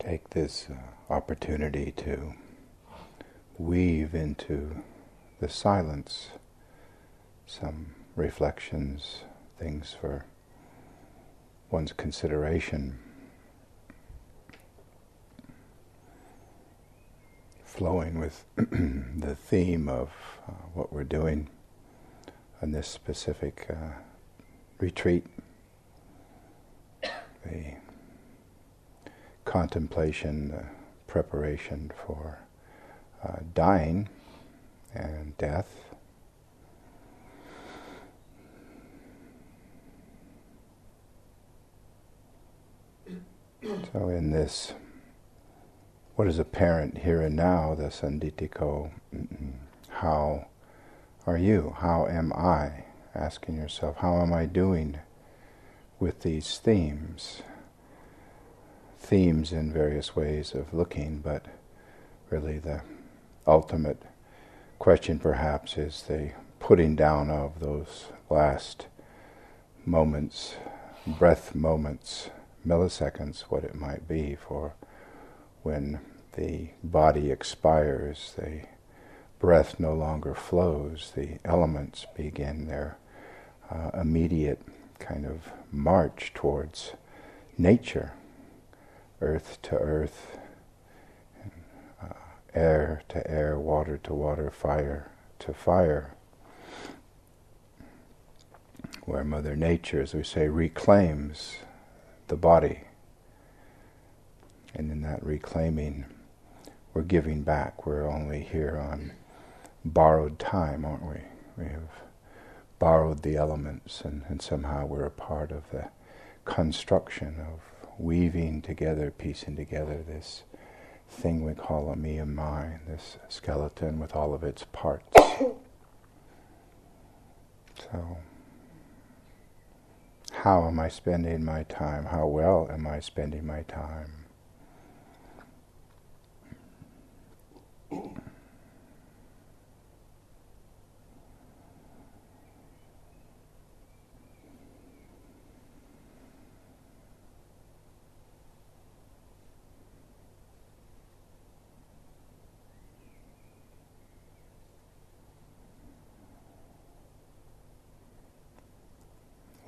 take this uh, opportunity to weave into the silence some reflections, things for one's consideration, flowing with the theme of uh, what we're doing on this specific uh, retreat, the contemplation, the preparation for uh, dying and death. So, in this, what is apparent here and now, the sanditthiko, how are you? How am I? Asking yourself, how am I doing with these themes? Themes in various ways of looking, but really the ultimate question perhaps is the putting down of those last moments, breath moments, milliseconds, what it might be for when the body expires, the breath no longer flows, the elements begin their uh, immediate kind of march towards nature, earth to earth, uh, air to air, water to water, fire to fire. Where Mother Nature, as we say, reclaims the body. And in that reclaiming, we're giving back. We're only here on borrowed time, aren't we? We have borrowed the elements, and, and somehow we're a part of the construction of weaving together, piecing together this thing we call a me and mine, this skeleton with all of its parts. so, how am I spending my time? How well am I spending my time?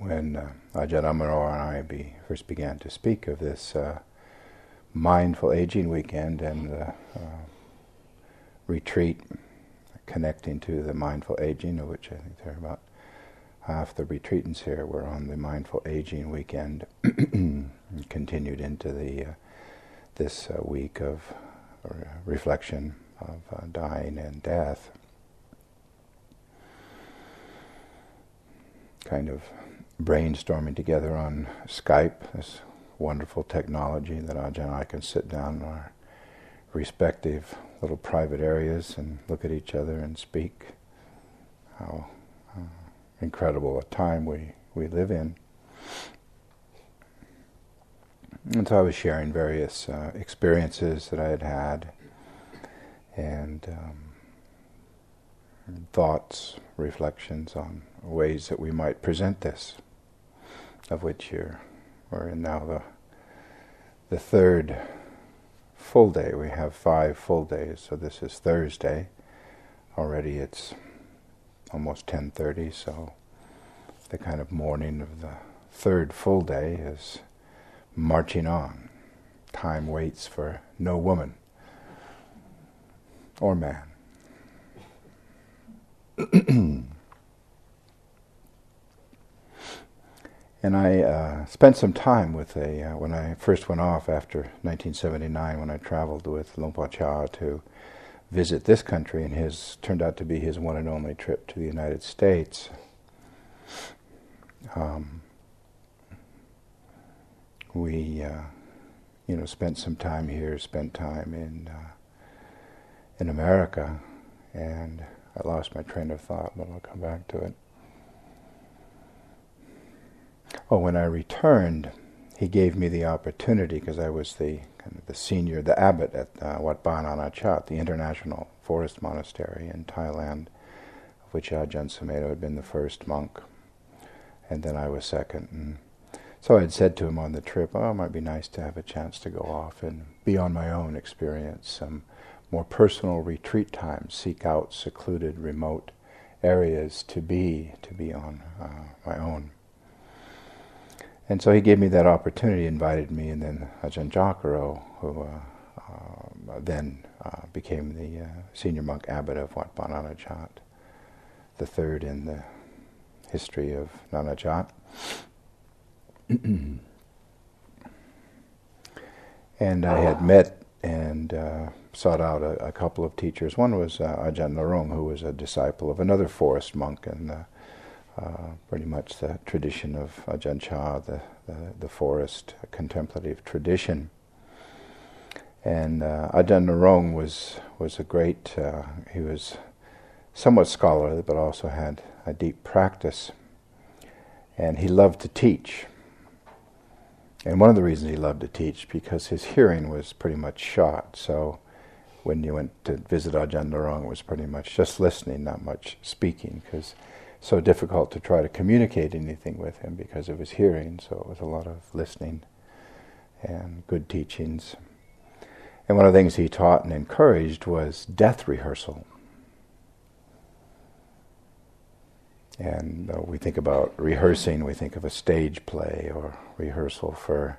when uh, Ajahn Amaro and I be, first began to speak of this uh, mindful aging weekend and the uh, retreat connecting to the mindful aging, of which I think there are about half the retreatants here were on the mindful aging weekend, continued into the uh, this uh, week of uh, reflection of dying and death. Kind of brainstorming together on Skype, this wonderful technology that Ajahn and I can sit down in our respective little private areas and look at each other and speak. How uh, incredible a time we, we live in. And so I was sharing various uh, experiences that I had had and um, thoughts, reflections on ways that we might present this, of which you're, we're in now the, the third full day. We have five full days, so this is Thursday. Already it's almost 10.30, so the kind of morning of the third full day is marching on. Time waits for no woman or man. And I uh, spent some time with a, uh, when I first went off after 1979, when I traveled with Por Chah to visit this country, and his turned out to be his one and only trip to the United States. Um, we, uh, you know, spent some time here, spent time in uh, in America, and I lost my train of thought, but I'll come back to it. Well, when I returned, he gave me the opportunity because I was the kind of the senior, the abbot at uh, Wat Pah Nanachat, the international forest monastery in Thailand, of which Ajahn Sumedho had been the first monk, and then I was second. And So I had said to him on the trip, oh, it might be nice to have a chance to go off and be on my own, experience some more personal retreat times, seek out secluded, remote areas to be, to be on uh, my own. And so he gave me that opportunity, invited me, and then Ajahn Jagaro, who uh, uh, then uh, became the uh, senior monk abbot of Wat Pah Nanachat, the third in the history of Nanachat. and I had met and uh, sought out a, a, couple of teachers. One was uh, Ajahn Narong, who was a disciple of another forest monk, and uh, uh pretty much the tradition of Ajahn Chah, the, the, the forest contemplative tradition. And uh, Ajahn Narong was was a great. Uh, he was somewhat scholarly, but also had a deep practice, and he loved to teach. And one of the reasons he loved to teach because his hearing was pretty much shot. So when you went to visit Ajahn Narong, it was pretty much just listening, not much speaking, because so difficult to try to communicate anything with him because of his hearing. So it was a lot of listening and good teachings. And one of the things he taught and encouraged was death rehearsal. And uh, we think about rehearsing, we think of a stage play or rehearsal for,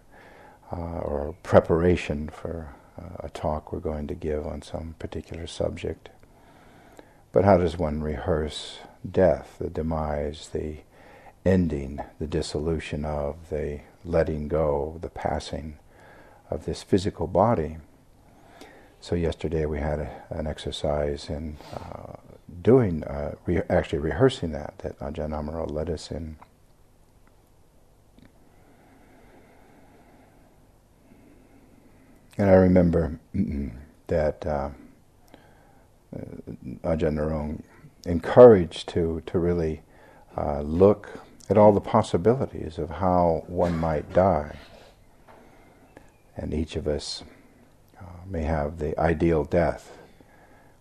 uh, or preparation for uh, a talk we're going to give on some particular subject. But how does one rehearse death, the demise, the ending, the dissolution of, the letting go, the passing of this physical body? So yesterday we had a, an exercise in uh, doing, uh, re- actually rehearsing that, that Ajahn Amaro led us in. And I remember that uh, uh, Ajahn Narong encouraged to, to really uh, look at all the possibilities of how one might die. And each of us uh, may have the ideal death.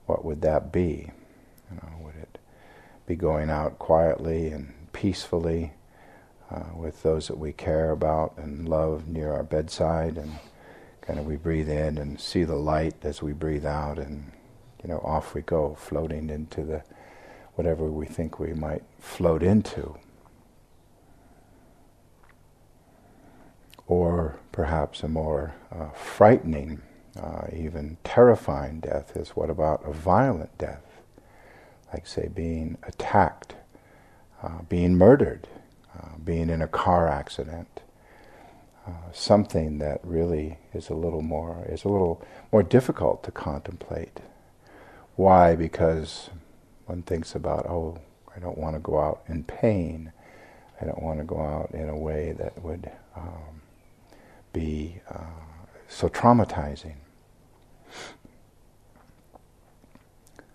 What would that be? You know, would it be going out quietly and peacefully uh, with those that we care about and love near our bedside, and kind of we breathe in and see the light as we breathe out, and you know, off we go, floating into the whatever we think we might float into. Or perhaps a more uh, frightening, uh, even terrifying death is what about a violent death? like say being attacked, uh, being murdered, uh, being in a car accident, uh, something that really is a little more is a little more difficult to contemplate. Why? Because one thinks about, oh, I don't want to go out in pain. I don't want to go out in a way that would um, be uh, so traumatizing.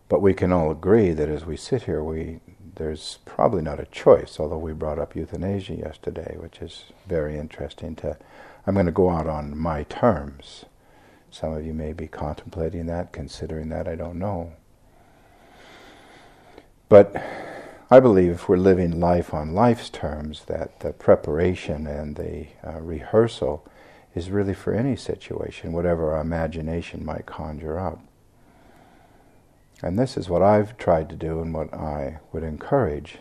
But we can all agree that as we sit here, we there's probably not a choice. Although we brought up euthanasia yesterday, which is very interesting. To I'm going to go out on my terms. Some of you may be contemplating that, considering that. I don't know. But I believe if we're living life on life's terms, that the preparation and the uh, rehearsal is really for any situation, whatever our imagination might conjure up. And this is what I've tried to do and what I would encourage.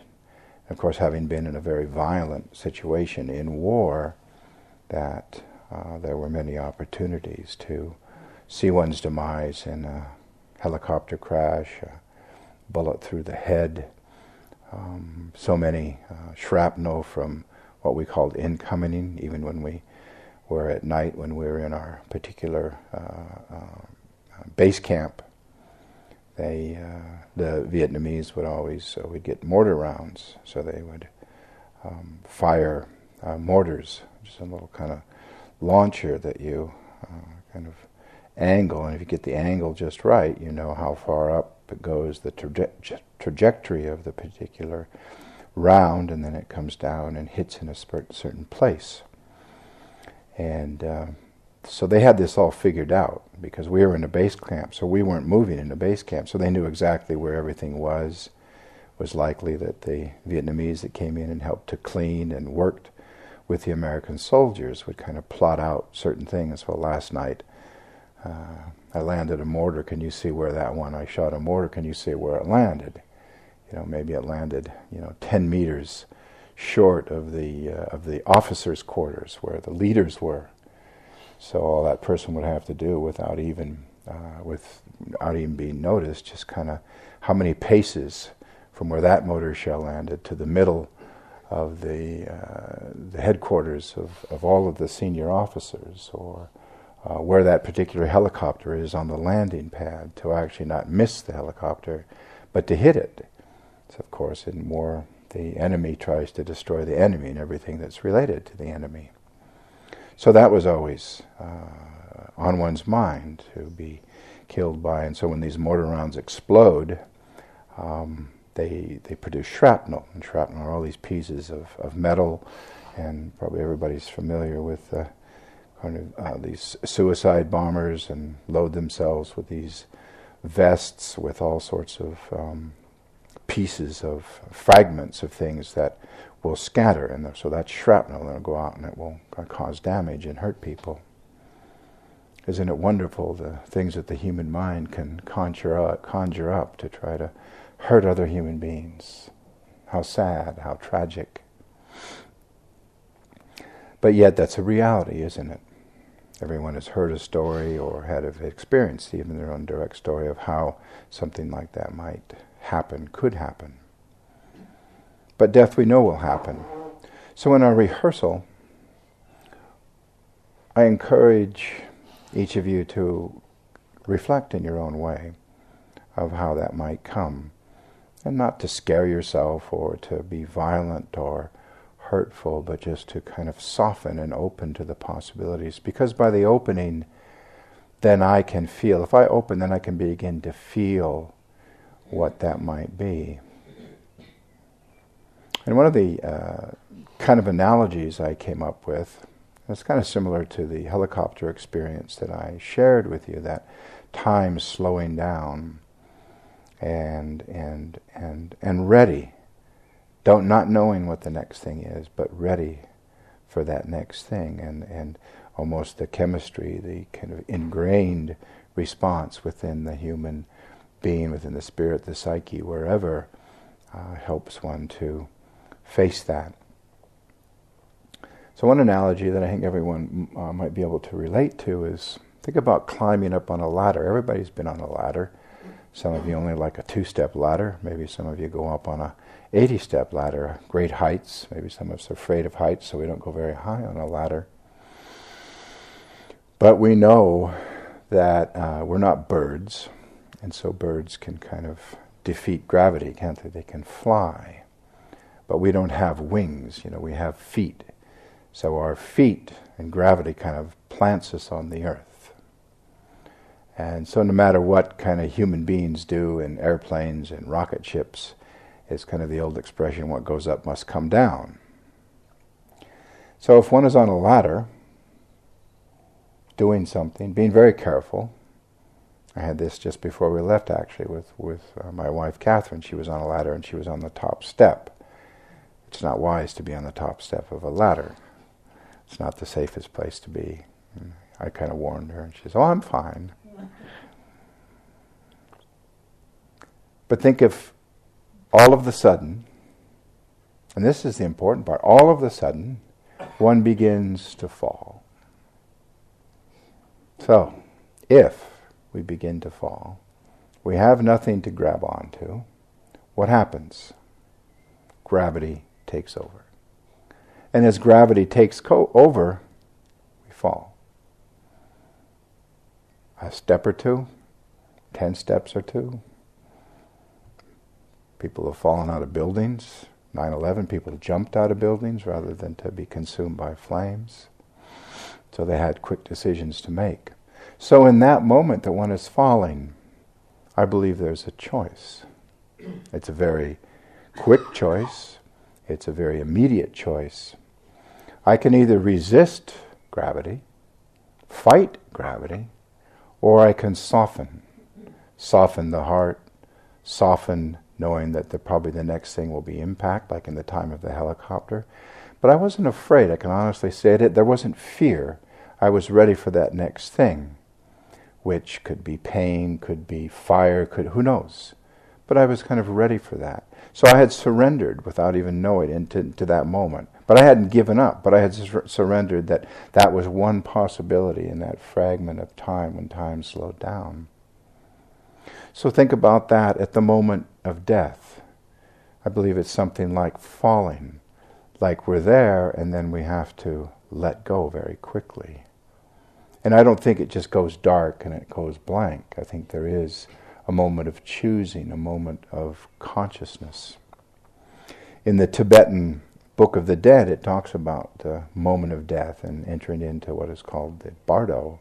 Of course, having been in a very violent situation in war, that uh, there were many opportunities to see one's demise in a helicopter crash, bullet through the head, um, so many uh, shrapnel from what we called incoming, even when we were at night, when we were in our particular uh, uh base camp. They uh, the Vietnamese would always uh, would get mortar rounds, so they would um, fire uh, mortars, just a little kind of launcher that you kind of angle, and if you get the angle just right, you know how far up goes, the traje- trajectory of the particular round, and then it comes down and hits in a certain place. And uh, so they had this all figured out because we were in a base camp, so we weren't moving in a base camp, so they knew exactly where everything was. It was likely that the Vietnamese that came in and helped to clean and worked with the American soldiers would kind of plot out certain things. Well, last night uh, I landed a mortar. Can you see where that one? I shot a mortar. Can you see where it landed? You know, maybe it landed, you know, 10 meters short of the uh, of the officers' quarters where the leaders were. So all that person would have to do without even uh, without even being noticed, just kind of how many paces from where that mortar shell landed to the middle of the, uh, the headquarters of, of all of the senior officers, or uh, where that particular helicopter is on the landing pad, to actually not miss the helicopter, but to hit it. So, of course, in war, the enemy tries to destroy the enemy and everything that's related to the enemy. So that was always uh, on one's mind to be killed by. And so when these mortar rounds explode, um, they they produce shrapnel, and shrapnel are all these pieces of, of metal, and probably everybody's familiar with uh, kind of uh, these suicide bombers and load themselves with these vests with all sorts of um, pieces of fragments of things that will scatter, and so that shrapnel will go out and it will cause damage and hurt people. Isn't it wonderful the things that the human mind can conjure up, conjure up to try to hurt other human beings? How sad, how tragic. But yet, that's a reality, isn't it? Everyone has heard a story or had experience, even their own direct story of how something like that might happen, could happen. But death we know will happen. So in our rehearsal, I encourage each of you to reflect in your own way of how that might come. And not to scare yourself or to be violent or hurtful, but just to kind of soften and open to the possibilities. Because by the opening, then I can feel. If I open, then I can begin to feel what that might be. And one of the uh, kind of analogies I came up with it's kind of similar to the helicopter experience that I shared with you, that time slowing down and and and and ready. Don't not knowing what the next thing is, but ready for that next thing and, and almost the chemistry, the kind of ingrained response within the human being, within the spirit, the psyche, wherever uh, helps one to face that. So, one analogy that I think everyone uh, might be able to relate to is think about climbing up on a ladder. Everybody's been on a ladder. Some of you only like a two step ladder. Maybe some of you go up on a 80 step ladder, great heights. Maybe some of us are afraid of heights, so we don't go very high on a ladder. But we know that uh, we're not birds, and so birds can kind of defeat gravity, can't they? They can fly. But we don't have wings, you know, we have feet. So our feet and gravity kind of plants us on the earth. And so no matter what kind of human beings do in airplanes and rocket ships, it's kind of the old expression, what goes up must come down. So if one is on a ladder, doing something, being very careful, I had this just before we left actually with, with uh, my wife Catherine. She was on a ladder and she was on the top step. It's not wise to be on the top step of a ladder it's not the safest place to be. And I kind of warned her, and she says, "Oh, I'm fine." But think if all of the sudden, and this is the important part, all of the sudden, one begins to fall. So, if we begin to fall, we have nothing to grab onto, what happens? Gravity takes over. And as gravity takes co- over, we fall. A step or two, ten steps or two. People have fallen out of buildings. 9 11, people jumped out of buildings rather than to be consumed by flames. So they had quick decisions to make. So, in that moment that one is falling, I believe there's a choice. It's a very quick choice, it's a very immediate choice. I can either resist gravity, fight gravity, or I can soften. Soften the heart, soften knowing that the, probably the next thing will be impact, like in the time of the helicopter. But I wasn't afraid, I can honestly say it. There wasn't fear. I was ready for that next thing, which could be pain, could be fire, could who knows. But I was kind of ready for that. So I had surrendered without even knowing into, into that moment. But I hadn't given up, but I had sur- surrendered that that was one possibility in that fragment of time when time slowed down. So think about that at the moment of death. I believe it's something like falling, like we're there and then we have to let go very quickly. And I don't think it just goes dark and it goes blank. I think there is a moment of choosing, a moment of consciousness. In the Tibetan Book of the Dead, it talks about the moment of death and entering into what is called the bardo.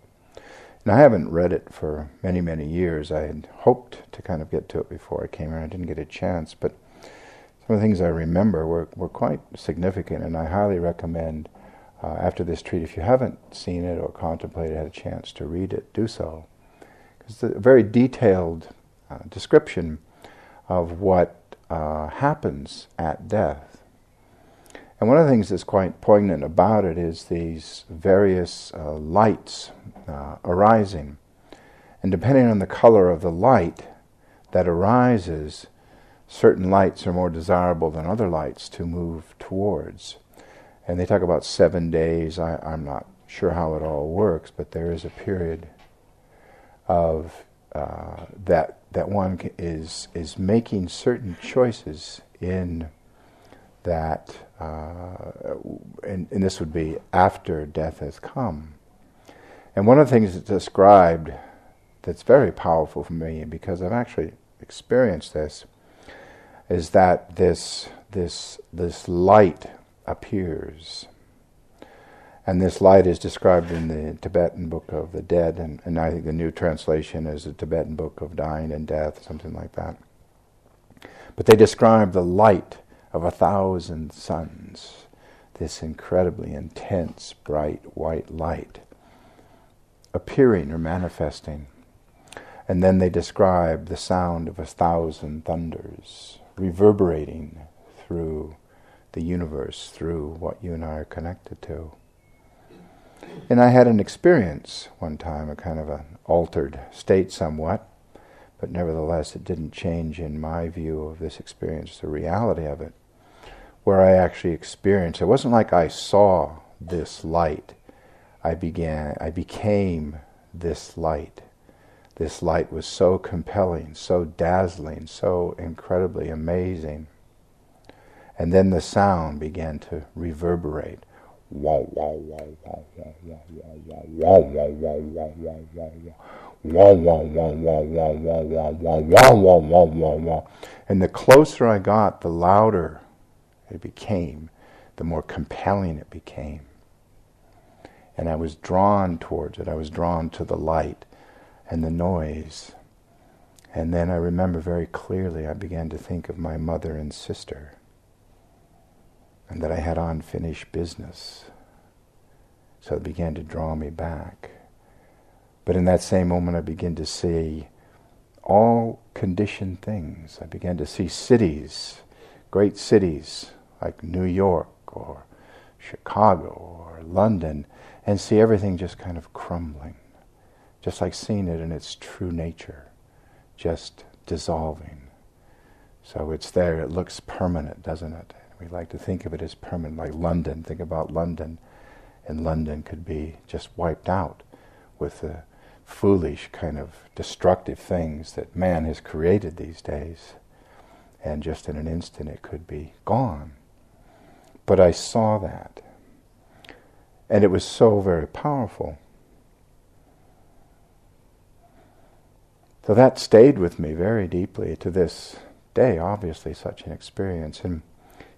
And I haven't read it for many, many years. I had hoped to kind of get to it before I came here. I didn't get a chance, but some of the things I remember were, were quite significant, and I highly recommend uh, after this treat, if you haven't seen it or contemplated, had a chance to read it, do so. Because it's a very detailed uh, description of what uh, happens at death. And one of the things that's quite poignant about it is these various uh, lights uh, arising. And depending on the color of the light that arises, certain lights are more desirable than other lights to move towards. And they talk about seven days. I, I'm not sure how it all works, but there is a period of uh, that that one is is making certain choices in that, uh, and, and, this would be after death has come. And one of the things that's described that's very powerful for me, because I've actually experienced this, is that this this this light appears. And this light is described in the Tibetan Book of the Dead, and, and I think the new translation is the Tibetan Book of Dying and Death, something like that. But they describe the light of a thousand suns, this incredibly intense, bright white light appearing or manifesting. And then they describe the sound of a thousand thunders reverberating through the universe through what you and I are connected to. And I had an experience one time, a kind of an altered state somewhat, but nevertheless it didn't change in my view of this experience, the reality of it, where I actually experienced. It wasn't like I saw this light. I began, I became this light. This light was so compelling, so dazzling, so incredibly amazing and then the sound began to reverberate. And the closer I got, the louder it became, the more compelling it became. And I was drawn towards it. I was drawn to the light and the noise. And then I remember very clearly I began to think of my mother and sister and that I had unfinished business. So it began to draw me back. But in that same moment, I began to see all conditioned things. I began to see cities, great cities like New York or Chicago or London, and see everything just kind of crumbling, just like seeing it in its true nature, just dissolving. So it's there, it looks permanent, doesn't it? We like to think of it as permanent, like London. Think about London, and London could be just wiped out with the foolish kind of destructive things that man has created these days. And just in an instant it could be gone. But I saw that. And it was so very powerful. So that stayed with me very deeply to this day, obviously, such an experience. And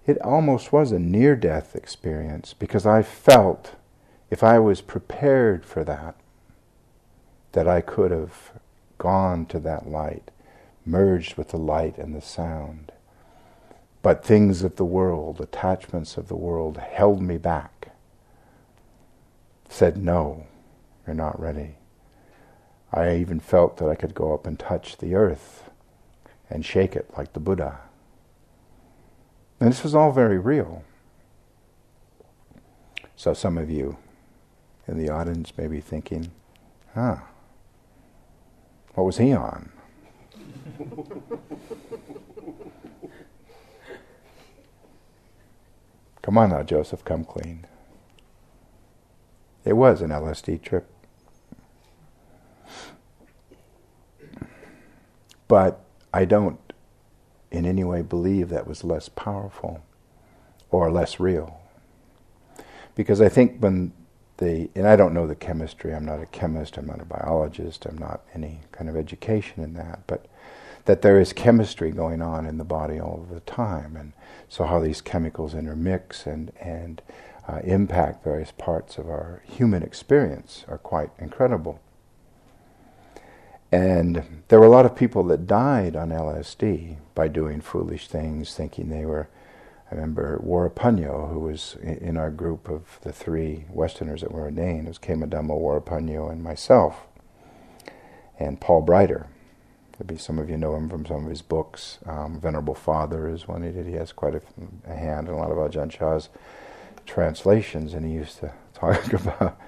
it almost was a near death experience because I felt if I was prepared for that, that I could have gone to that light, merged with the light and the sound. But things of the world, attachments of the world, held me back, said, No, you're not ready. I even felt that I could go up and touch the earth and shake it like the Buddha. And this was all very real. So some of you in the audience may be thinking, huh, what was he on? come on now, Joseph, come clean. It was an LSD trip. But I don't in any way believe that was less powerful or less real. Because I think when the, and I don't know the chemistry, I'm not a chemist, I'm not a biologist, I'm not any kind of education in that, but that there is chemistry going on in the body all the time. And so how these chemicals intermix and, and uh, impact various parts of our human experience are quite incredible. And there were a lot of people that died on LSD by doing foolish things, thinking they were. I remember Worapunyo, who was in our group of the three Westerners that were ordained, it was Khemadhammo, Worapunyo, and myself, and Paul Breiter. Maybe some of you know him from some of his books. Um, Venerable Father is one he did. He has quite a, a hand in a lot of Ajahn Chah's translations, and he used to talk about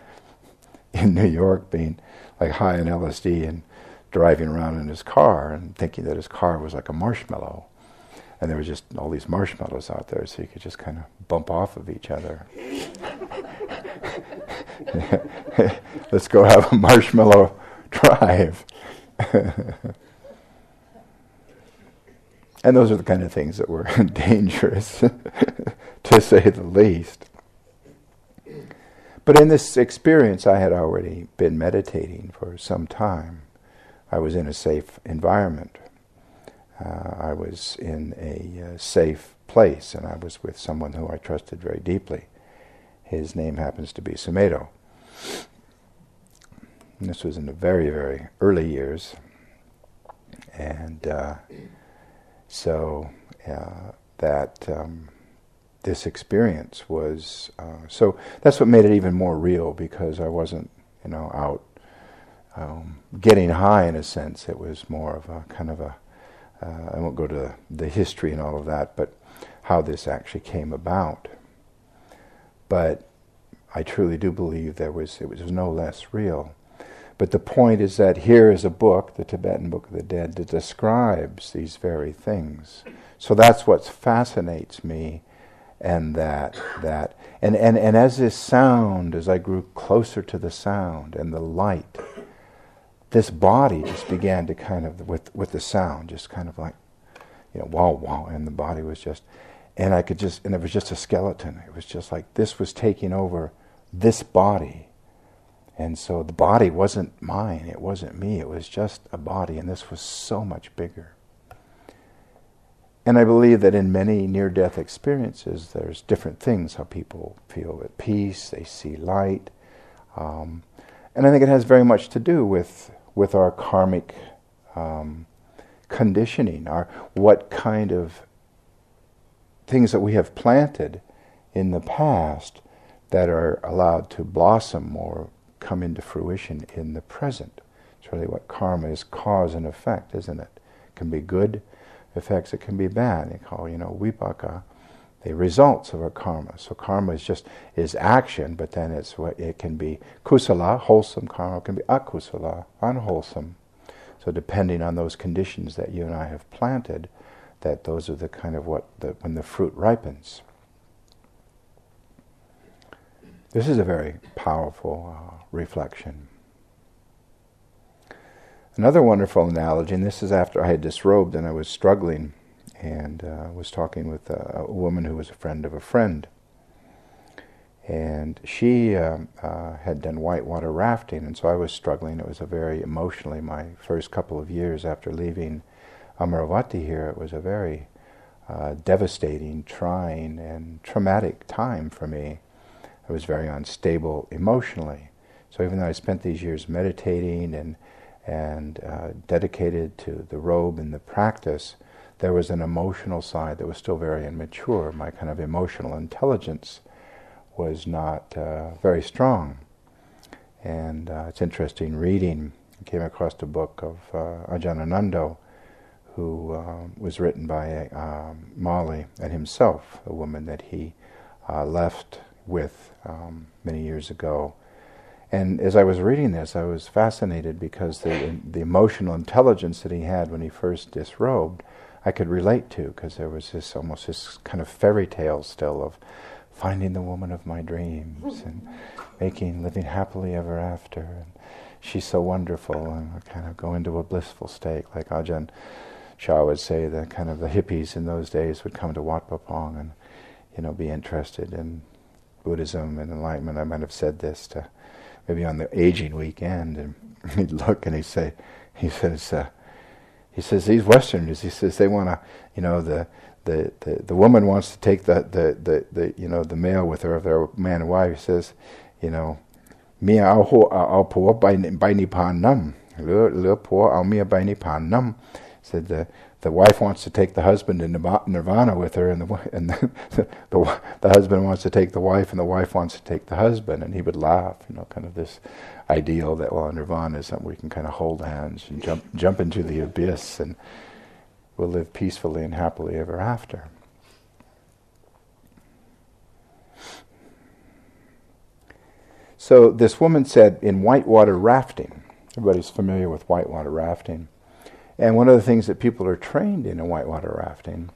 in New York being like high in LSD and driving around in his car and thinking that his car was like a marshmallow. And there was just all these marshmallows out there, so you could just kind of bump off of each other. Let's go have a marshmallow drive. And those are the kind of things that were dangerous, to say the least. But in this experience, I had already been meditating for some time. I was in a safe environment. Uh, I was in a uh, safe place, and I was with someone who I trusted very deeply. His name happens to be Sumedho. And this was in the very, very early years. And uh, so uh, that um, this experience was, uh, so that's what made it even more real because I wasn't, you know, out um, getting high in a sense. It was more of a kind of a, uh, I won't go to the history and all of that, but how this actually came about. But I truly do believe there was, it was no less real. But the point is that here is a book, the Tibetan Book of the Dead, that describes these very things. So that's what fascinates me, and that that and, and, and as this sound, as I grew closer to the sound and the light, this body just began to kind of with with the sound, just kind of like, you know, wow, wow, and the body was just, and I could just, and it was just a skeleton. It was just like this was taking over this body, and so the body wasn't mine. It wasn't me. It was just a body, and this was so much bigger. And I believe that in many near death experiences, there's different things how people feel at peace, they see light. Um, and I think it has very much to do with with our karmic um, conditioning, our what kind of things that we have planted in the past that are allowed to blossom or come into fruition in the present. It's really what karma is cause and effect, isn't it? It can be good effects, it can be bad. They call, you know, vipaka the results of our karma. So karma is just is action, but then it's what it can be kusala, wholesome karma, it can be akusala, unwholesome. So depending on those conditions that you and I have planted, that those are the kind of what the, when the fruit ripens. This is a very powerful uh, reflection. Another wonderful analogy, and this is after I had disrobed and I was struggling and uh, was talking with a, a, woman who was a friend of a friend. And she uh, uh, had done whitewater rafting, and so I was struggling. It was a very emotionally, my first couple of years after leaving Amaravati here, it was a very uh, devastating, trying, and traumatic time for me. I was very unstable emotionally. So even though I spent these years meditating and and uh, dedicated to the robe and the practice, there was an emotional side that was still very immature. My kind of emotional intelligence was not uh, very strong. And uh, it's interesting reading. I came across the book of uh, Ajahn Anando, who uh, was written by um, Molly and himself, a woman that he uh, left with um, many years ago. And as I was reading this, I was fascinated because the, the emotional intelligence that he had when he first disrobed, I could relate to because there was this almost this kind of fairy tale still of finding the woman of my dreams and making living happily ever after. And she's so wonderful, and I kind of go into a blissful state, like Ajahn Chah would say. The kind of the hippies in those days would come to Wat Pah Pong and you know be interested in Buddhism and enlightenment. I might have said this to maybe on the aging weekend, and he'd look and he'd say, he says, uh, he says these Westerners, he says they want to, you know, the, the, the, the woman wants to take the, the, the, the, you know, the male with her, if they're man and wife, he says, you know, Mia ao ho ao po by by nipan nam. Le le po ao mia by nipan nam. Said the the wife wants to take the husband in nirvana with her, and the and the, the, the husband wants to take the wife, and the wife wants to take the husband, and he would laugh, you know, kind of this ideal that well, nirvana is something we can kind of hold hands and jump jump into the abyss, and we'll live peacefully and happily ever after. So this woman said in whitewater rafting. Everybody's familiar with whitewater rafting and one of the things that people are trained in in whitewater rafting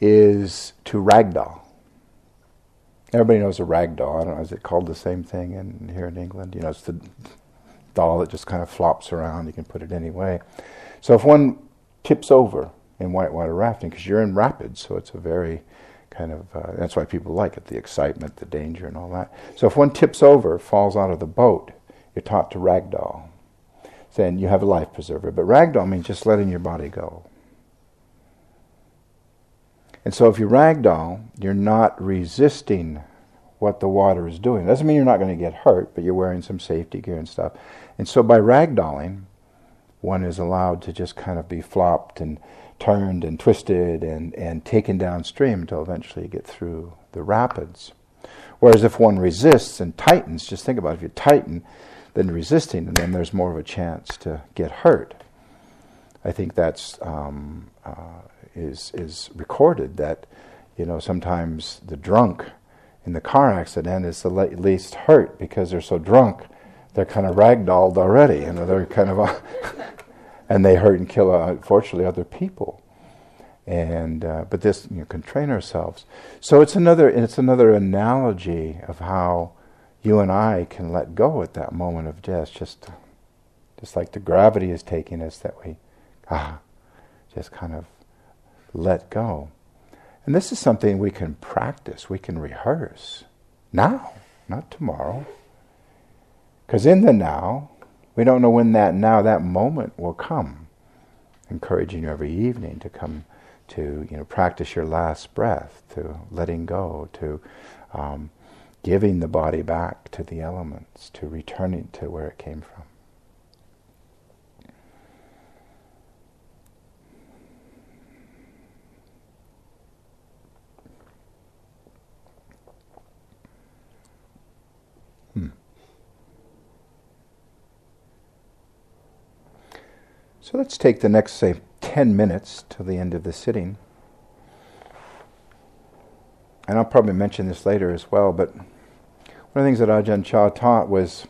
is to ragdoll. Everybody knows a ragdoll. I don't know, is it called the same thing in, here in England? You know, it's the doll that just kind of flops around. You can put it any way. So if one tips over in whitewater rafting, because you're in rapids, so it's a very kind of, uh, that's why people like it, the excitement, the danger, and all that. So if one tips over, falls out of the boat, you're taught to ragdoll then you have a life preserver. But ragdoll means just letting your body go. And so if you ragdoll, you're not resisting what the water is doing. It Doesn't mean you're not going to get hurt, but you're wearing some safety gear and stuff. And so by ragdolling, one is allowed to just kind of be flopped and turned and twisted and, and taken downstream until eventually you get through the rapids. Whereas if one resists and tightens, just think about it, if you tighten, than resisting, and then there's more of a chance to get hurt. I think that's um, uh, is is recorded that you know sometimes the drunk in the car accident is the le- least hurt because they're so drunk they're kind of ragdolled already you know they're kind of uh, and they hurt and kill uh, unfortunately other people and uh, but this you know, can train ourselves so it's another it's another analogy of how you and I can let go at that moment of death, just, just like the gravity is taking us, that we, ah, just kind of let go. And this is something we can practice, we can rehearse now, not tomorrow. Because in the now, we don't know when that now, that moment will come. Encouraging you every evening to come to, you know, practice your last breath, to letting go, to um, giving the body back to the elements, to returning to where it came from. Hmm. So let's take the next, say, 10 minutes till the end of the sitting. And I'll probably mention this later as well, but one of the things that Ajahn Chah taught was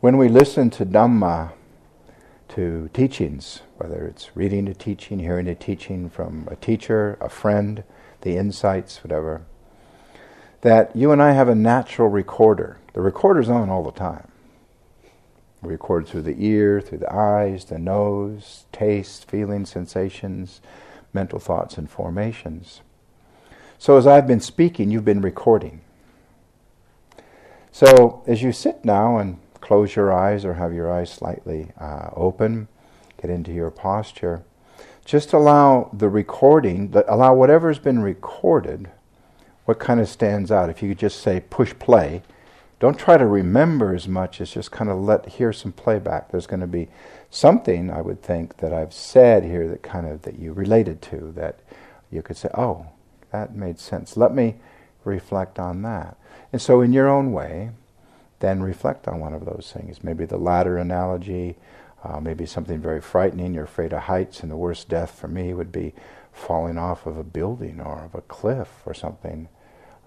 when we listen to Dhamma, to teachings, whether it's reading a teaching, hearing a teaching from a teacher, a friend, the insights, whatever, that you and I have a natural recorder. The recorder's on all the time. We record through the ear, through the eyes, the nose, taste, feelings, sensations, mental thoughts, and formations. So as I've been speaking, you've been recording. So as you sit now and close your eyes or have your eyes slightly uh, open, get into your posture, just allow the recording, allow whatever's been recorded, what kind of stands out. If you could just say push play, don't try to remember as much as just kind of let hear some playback. There's going to be something I would think that I've said here that kind of that you related to that you could say, oh, that made sense. Let me reflect on that. And so, in your own way, then reflect on one of those things. Maybe the ladder analogy, uh, maybe something very frightening. You're afraid of heights, and the worst death for me would be falling off of a building or of a cliff or something.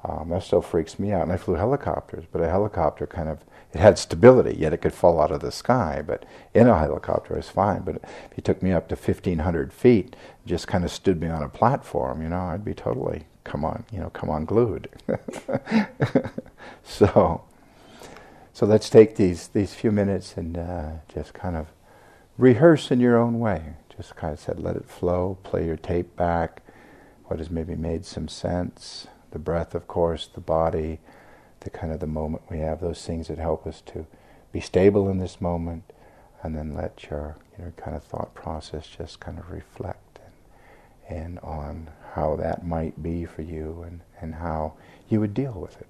Um, that still freaks me out. And I flew helicopters, but a helicopter kind of it had stability, yet it could fall out of the sky. But in a helicopter, it was fine. But if he took me up to 1,500 feet, just kind of stood me on a platform, you know, I'd be totally come on, you know, come on glued. so, so let's take these these few minutes and uh, just kind of rehearse in your own way. Just kind of said, let it flow. Play your tape back. What has maybe made some sense. The breath, of course, the body, the kind of the moment we have. Those things that help us to be stable in this moment, and then let your you know kind of thought process just kind of reflect and, and on how that might be for you and, and how you would deal with it.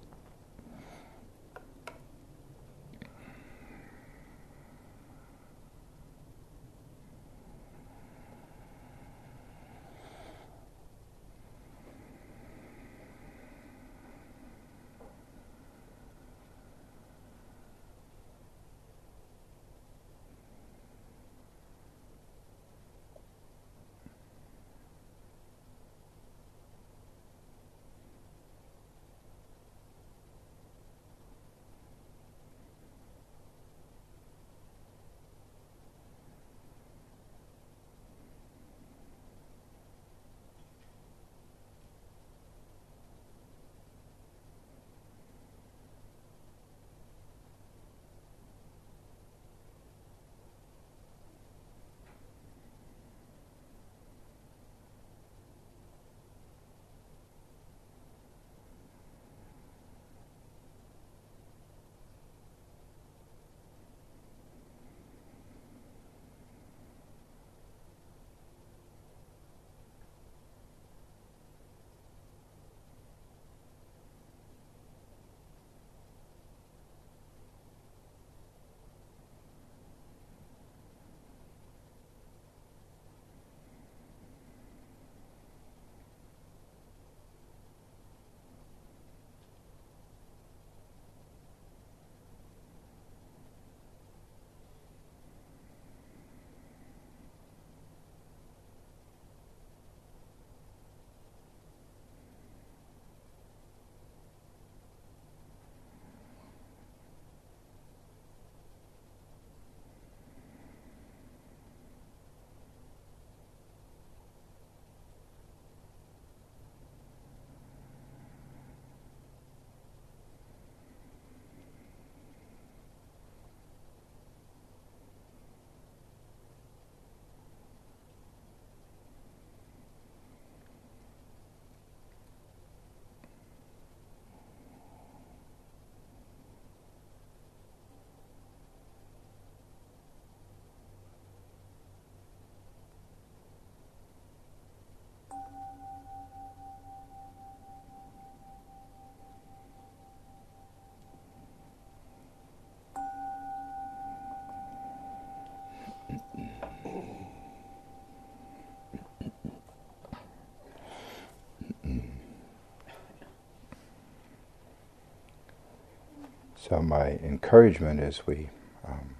So, my encouragement is we um,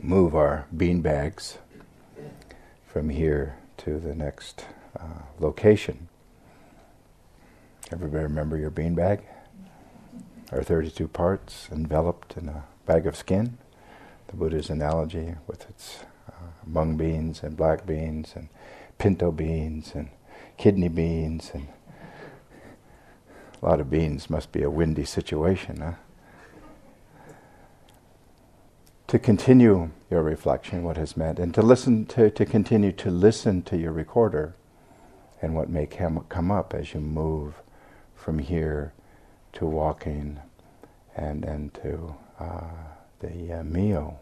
move our bean bags from here to the next uh, location. Everybody remember your bean bag? Our 32 parts enveloped in a bag of skin. The Buddha's analogy with its uh, mung beans and black beans and pinto beans and kidney beans and a lot of beans must be a windy situation, huh? To continue your reflection, what has meant, and to listen to, to continue to listen to your recorder and what may come, come up as you move from here to walking and, and to uh, the uh, meal.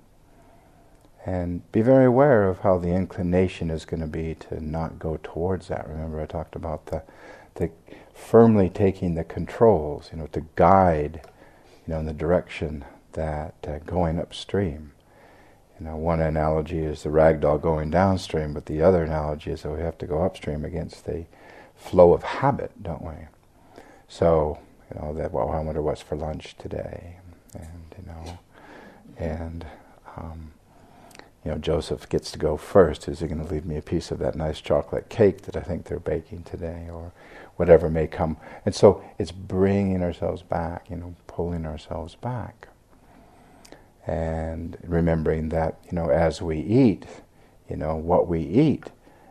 And be very aware of how the inclination is going to be to not go towards that. Remember, I talked about the, the firmly taking the controls, you know, to guide, you know, in the direction that uh, going upstream. You know, one analogy is the rag doll going downstream, but the other analogy is that we have to go upstream against the flow of habit, don't we? So, you know, that well, I wonder what's for lunch today, and you know, and um, you know, Joseph gets to go first. Is he going to leave me a piece of that nice chocolate cake that I think they're baking today, or whatever may come? And so it's bringing ourselves back, you know, pulling ourselves back, and remembering that, you know, as we eat, you know, what we eat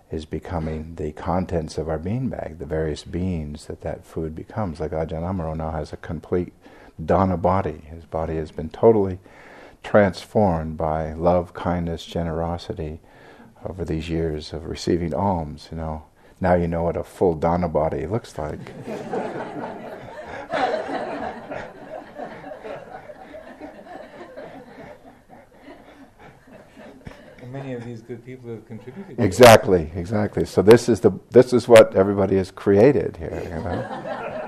is becoming the contents of our bean bag, the various beans that that food becomes. Like Ajahn Amaro now has a complete dana body. His body has been totally transformed by love, kindness, generosity over these years of receiving alms. You know, now you know what a full dana body looks like. many of these good people have contributed. Exactly, exactly. So this is the this is what everybody has created here. You know.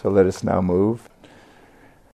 So let us now move